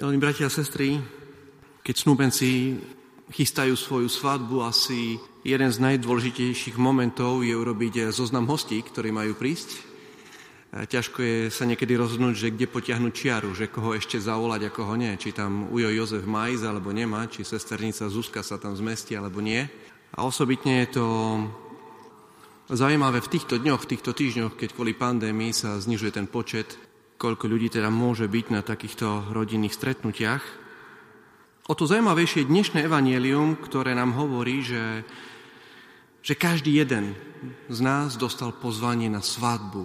Milí bratia a sestry, keď snúbenci chystajú svoju svadbu, asi jeden z najdôležitejších momentov je urobiť zoznam hostí, ktorí majú prísť. Ťažko je sa niekedy rozhodnúť, že kde potiahnuť čiaru, že koho ešte zavolať a koho nie. Či tam Ujo Jozef Majz alebo nemá, či sesternica Zuzka sa tam zmestí alebo nie. A osobitne je to zaujímavé v týchto dňoch, v týchto týždňoch, keď kvôli pandémii sa znižuje ten počet koľko ľudí teda môže byť na takýchto rodinných stretnutiach. O to zaujímavejšie je dnešné evanielium, ktoré nám hovorí, že, že každý jeden z nás dostal pozvanie na svadbu,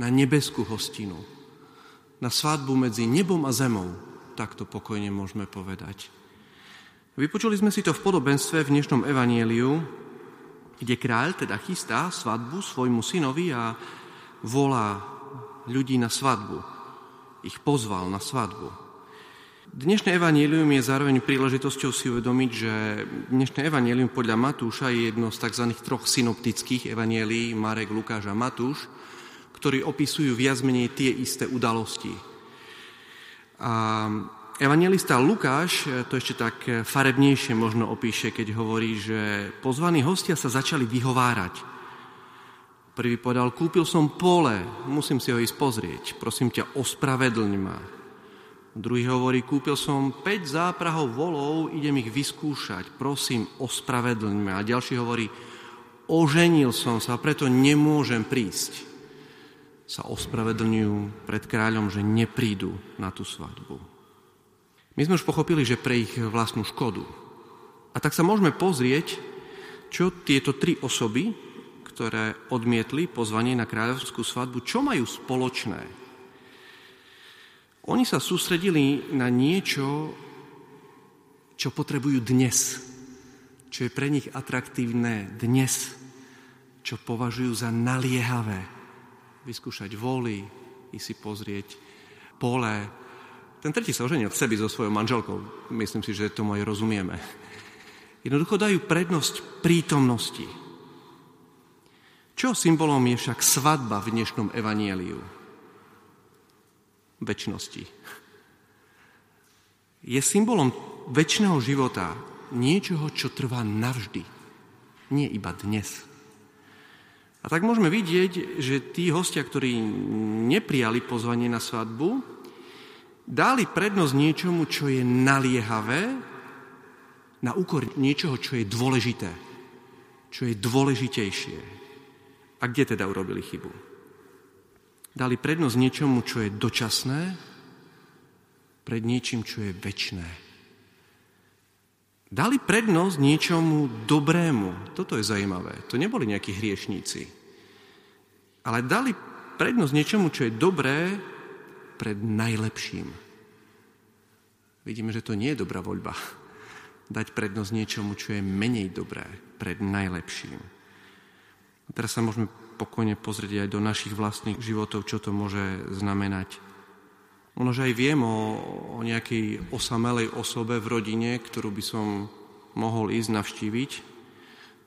na nebeskú hostinu, na svadbu medzi nebom a zemou, tak to pokojne môžeme povedať. Vypočuli sme si to v podobenstve v dnešnom evanieliu, kde kráľ teda chystá svadbu svojmu synovi a volá ľudí na svadbu. Ich pozval na svadbu. Dnešné evanílium je zároveň príležitosťou si uvedomiť, že dnešné evanílium podľa Matúša je jedno z tzv. troch synoptických evanielí, Marek, Lukáš a Matúš, ktorí opisujú viac menej tie isté udalosti. A evangelista Lukáš to ešte tak farebnejšie možno opíše, keď hovorí, že pozvaní hostia sa začali vyhovárať – Prvý povedal, kúpil som pole, musím si ho ísť pozrieť, prosím ťa, ospravedlň ma. Druhý hovorí, kúpil som 5 záprahov volov, idem ich vyskúšať, prosím, ospravedlň ma. A ďalší hovorí, oženil som sa, preto nemôžem prísť. Sa ospravedlňujú pred kráľom, že neprídu na tú svadbu. My sme už pochopili, že pre ich vlastnú škodu. A tak sa môžeme pozrieť, čo tieto tri osoby, ktoré odmietli pozvanie na kráľovskú svadbu, čo majú spoločné? Oni sa sústredili na niečo, čo potrebujú dnes, čo je pre nich atraktívne dnes, čo považujú za naliehavé. Vyskúšať voly, i si pozrieť pole. Ten tretí sa oženil sebi so svojou manželkou. Myslím si, že tomu aj rozumieme. Jednoducho dajú prednosť prítomnosti, čo symbolom je však svadba v dnešnom evanieliu? Večnosti. Je symbolom väčšného života niečoho, čo trvá navždy. Nie iba dnes. A tak môžeme vidieť, že tí hostia, ktorí neprijali pozvanie na svadbu, dali prednosť niečomu, čo je naliehavé, na úkor niečoho, čo je dôležité, čo je dôležitejšie. A kde teda urobili chybu? Dali prednosť niečomu, čo je dočasné, pred niečím, čo je väčné. Dali prednosť niečomu dobrému. Toto je zaujímavé. To neboli nejakí hriešníci. Ale dali prednosť niečomu, čo je dobré, pred najlepším. Vidíme, že to nie je dobrá voľba. Dať prednosť niečomu, čo je menej dobré, pred najlepším. A teraz sa môžeme pokojne pozrieť aj do našich vlastných životov, čo to môže znamenať. Ono, že aj viem o, o nejakej osamelej osobe v rodine, ktorú by som mohol ísť navštíviť,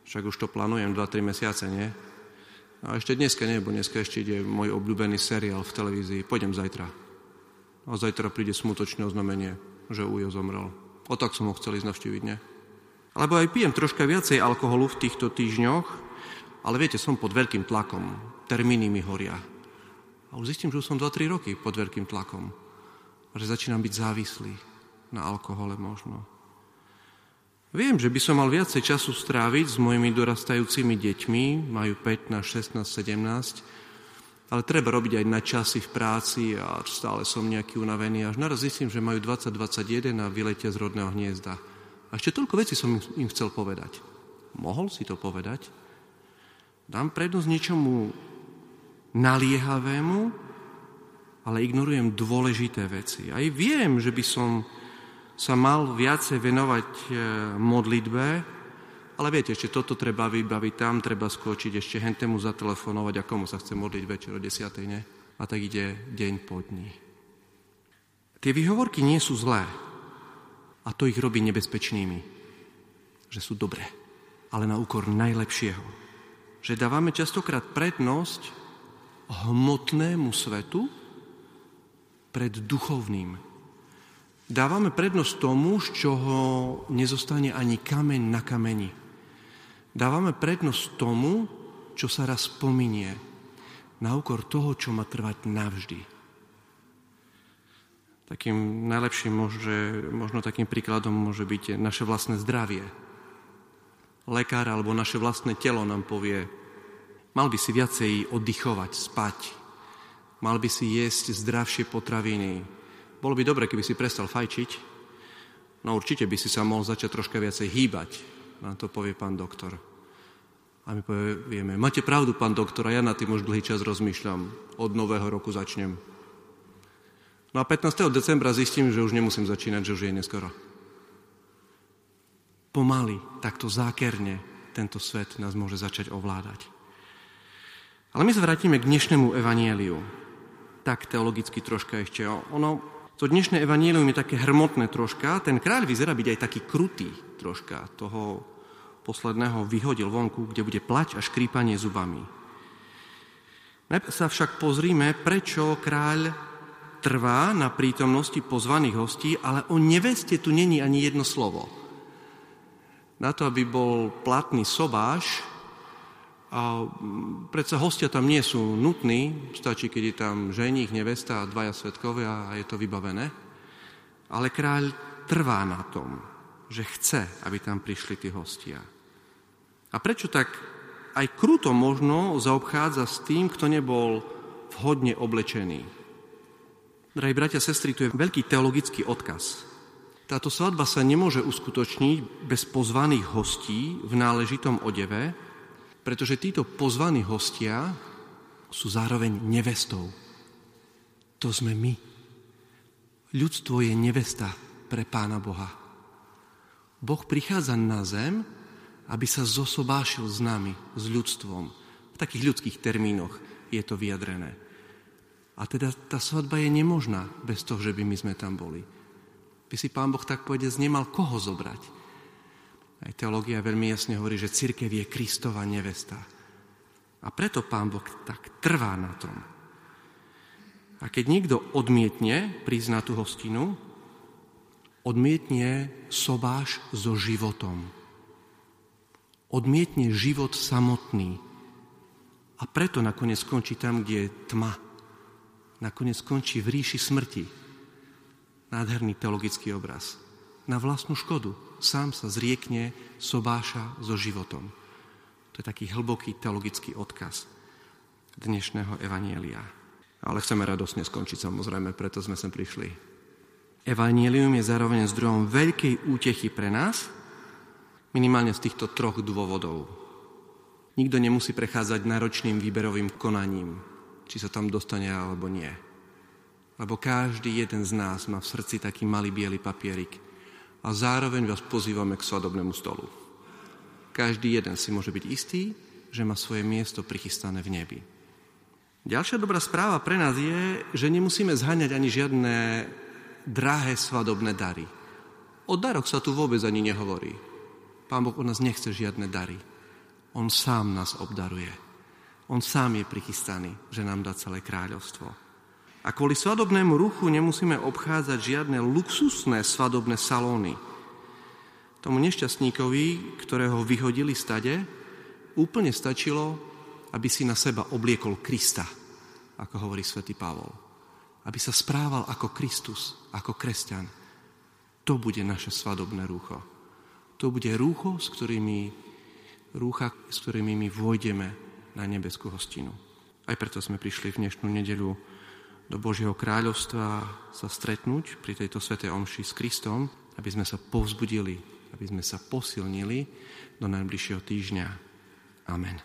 však už to plánujem 2-3 mesiace, nie? A ešte dneska nie, bo dneska ešte ide môj obľúbený seriál v televízii. Pôjdem zajtra. A zajtra príde smutočné oznámenie, že Ujo zomrel. O tak som ho chcel ísť navštíviť, nie? Alebo aj pijem troška viacej alkoholu v týchto týždňoch, ale viete, som pod veľkým tlakom. Termíny mi horia. A už zistím, že už som 2-3 roky pod veľkým tlakom. A že začínam byť závislý na alkohole možno. Viem, že by som mal viacej času stráviť s mojimi dorastajúcimi deťmi, majú 15, 16, 17, ale treba robiť aj na časy v práci a stále som nejaký unavený. Až naraz zistím, že majú 20-21 a vyletia z rodného hniezda. A ešte toľko vecí som im chcel povedať. Mohol si to povedať? Dám prednosť niečomu naliehavému, ale ignorujem dôležité veci. Aj viem, že by som sa mal viacej venovať e, modlitbe, ale viete, ešte toto treba vybaviť, tam treba skočiť, ešte hentemu zatelefonovať a komu sa chce modliť večer o desiatej, ne? A tak ide deň po dní. Tie výhovorky nie sú zlé. A to ich robí nebezpečnými. Že sú dobré. Ale na úkor najlepšieho že dávame častokrát prednosť hmotnému svetu pred duchovným. Dávame prednosť tomu, z čoho nezostane ani kameň na kameni. Dávame prednosť tomu, čo sa raz pominie, na úkor toho, čo má trvať navždy. Takým najlepším môže, možno takým príkladom môže byť naše vlastné zdravie. Lekár alebo naše vlastné telo nám povie, mal by si viacej oddychovať, spať, mal by si jesť zdravšie potraviny, bolo by dobre, keby si prestal fajčiť, no určite by si sa mohol začať troška viacej hýbať, nám to povie pán doktor. A my povieme, máte pravdu, pán doktor, a ja na tým už dlhý čas rozmýšľam. Od nového roku začnem. No a 15. decembra zistím, že už nemusím začínať, že už je neskoro. Pomaly, takto zákerne tento svet nás môže začať ovládať. Ale my sa vrátime k dnešnému evanieliu. Tak teologicky troška ešte. Ono to dnešné evanílium je také hrmotné troška. Ten kráľ vyzerá byť aj taký krutý troška. Toho posledného vyhodil vonku, kde bude plať a škrípanie zubami. Najprv sa však pozrime, prečo kráľ trvá na prítomnosti pozvaných hostí, ale o neveste tu není ani jedno slovo. Na to, aby bol platný sobáš, a predsa hostia tam nie sú nutní, stačí, keď je tam ženích, nevesta a dvaja svetkovia a je to vybavené. Ale kráľ trvá na tom, že chce, aby tam prišli tí hostia. A prečo tak aj kruto možno zaobchádza s tým, kto nebol vhodne oblečený? Drahí bratia sestry, tu je veľký teologický odkaz. Táto svadba sa nemôže uskutočniť bez pozvaných hostí v náležitom odeve, pretože títo pozvaní hostia sú zároveň nevestou. To sme my. Ľudstvo je nevesta pre Pána Boha. Boh prichádza na zem, aby sa zosobášil s nami, s ľudstvom. V takých ľudských termínoch je to vyjadrené. A teda tá svadba je nemožná bez toho, že by my sme tam boli. By si pán Boh tak povedec nemal koho zobrať. Aj teológia veľmi jasne hovorí, že církev je Kristova nevesta. A preto pán Boh tak trvá na tom. A keď niekto odmietne na tú hostinu, odmietne sobáš so životom. Odmietne život samotný. A preto nakoniec skončí tam, kde je tma. Nakoniec skončí v ríši smrti. Nádherný teologický obraz. Na vlastnú škodu sám sa zriekne sobáša so životom. To je taký hlboký teologický odkaz dnešného evanielia. Ale chceme radosne skončiť, samozrejme, preto sme sem prišli. Evanielium je zároveň zdrojom veľkej útechy pre nás, minimálne z týchto troch dôvodov. Nikto nemusí prechádzať náročným výberovým konaním, či sa tam dostane alebo nie. Lebo každý jeden z nás má v srdci taký malý biely papierik, a zároveň vás pozývame k svadobnému stolu. Každý jeden si môže byť istý, že má svoje miesto prichystané v nebi. Ďalšia dobrá správa pre nás je, že nemusíme zhaňať ani žiadne drahé svadobné dary. O daroch sa tu vôbec ani nehovorí. Pán Boh od nás nechce žiadne dary. On sám nás obdaruje. On sám je prichystaný, že nám dá celé kráľovstvo. A kvôli svadobnému ruchu nemusíme obchádzať žiadne luxusné svadobné salóny. Tomu nešťastníkovi, ktorého vyhodili stade, úplne stačilo, aby si na seba obliekol Krista, ako hovorí svätý Pavol. Aby sa správal ako Kristus, ako kresťan. To bude naše svadobné rúcho. To bude rúcho, s ktorými, rúcha, s ktorými my vôjdeme na nebeskú hostinu. Aj preto sme prišli v dnešnú nedeľu do Božieho kráľovstva sa stretnúť pri tejto svetej omši s Kristom, aby sme sa povzbudili, aby sme sa posilnili do najbližšieho týždňa. Amen.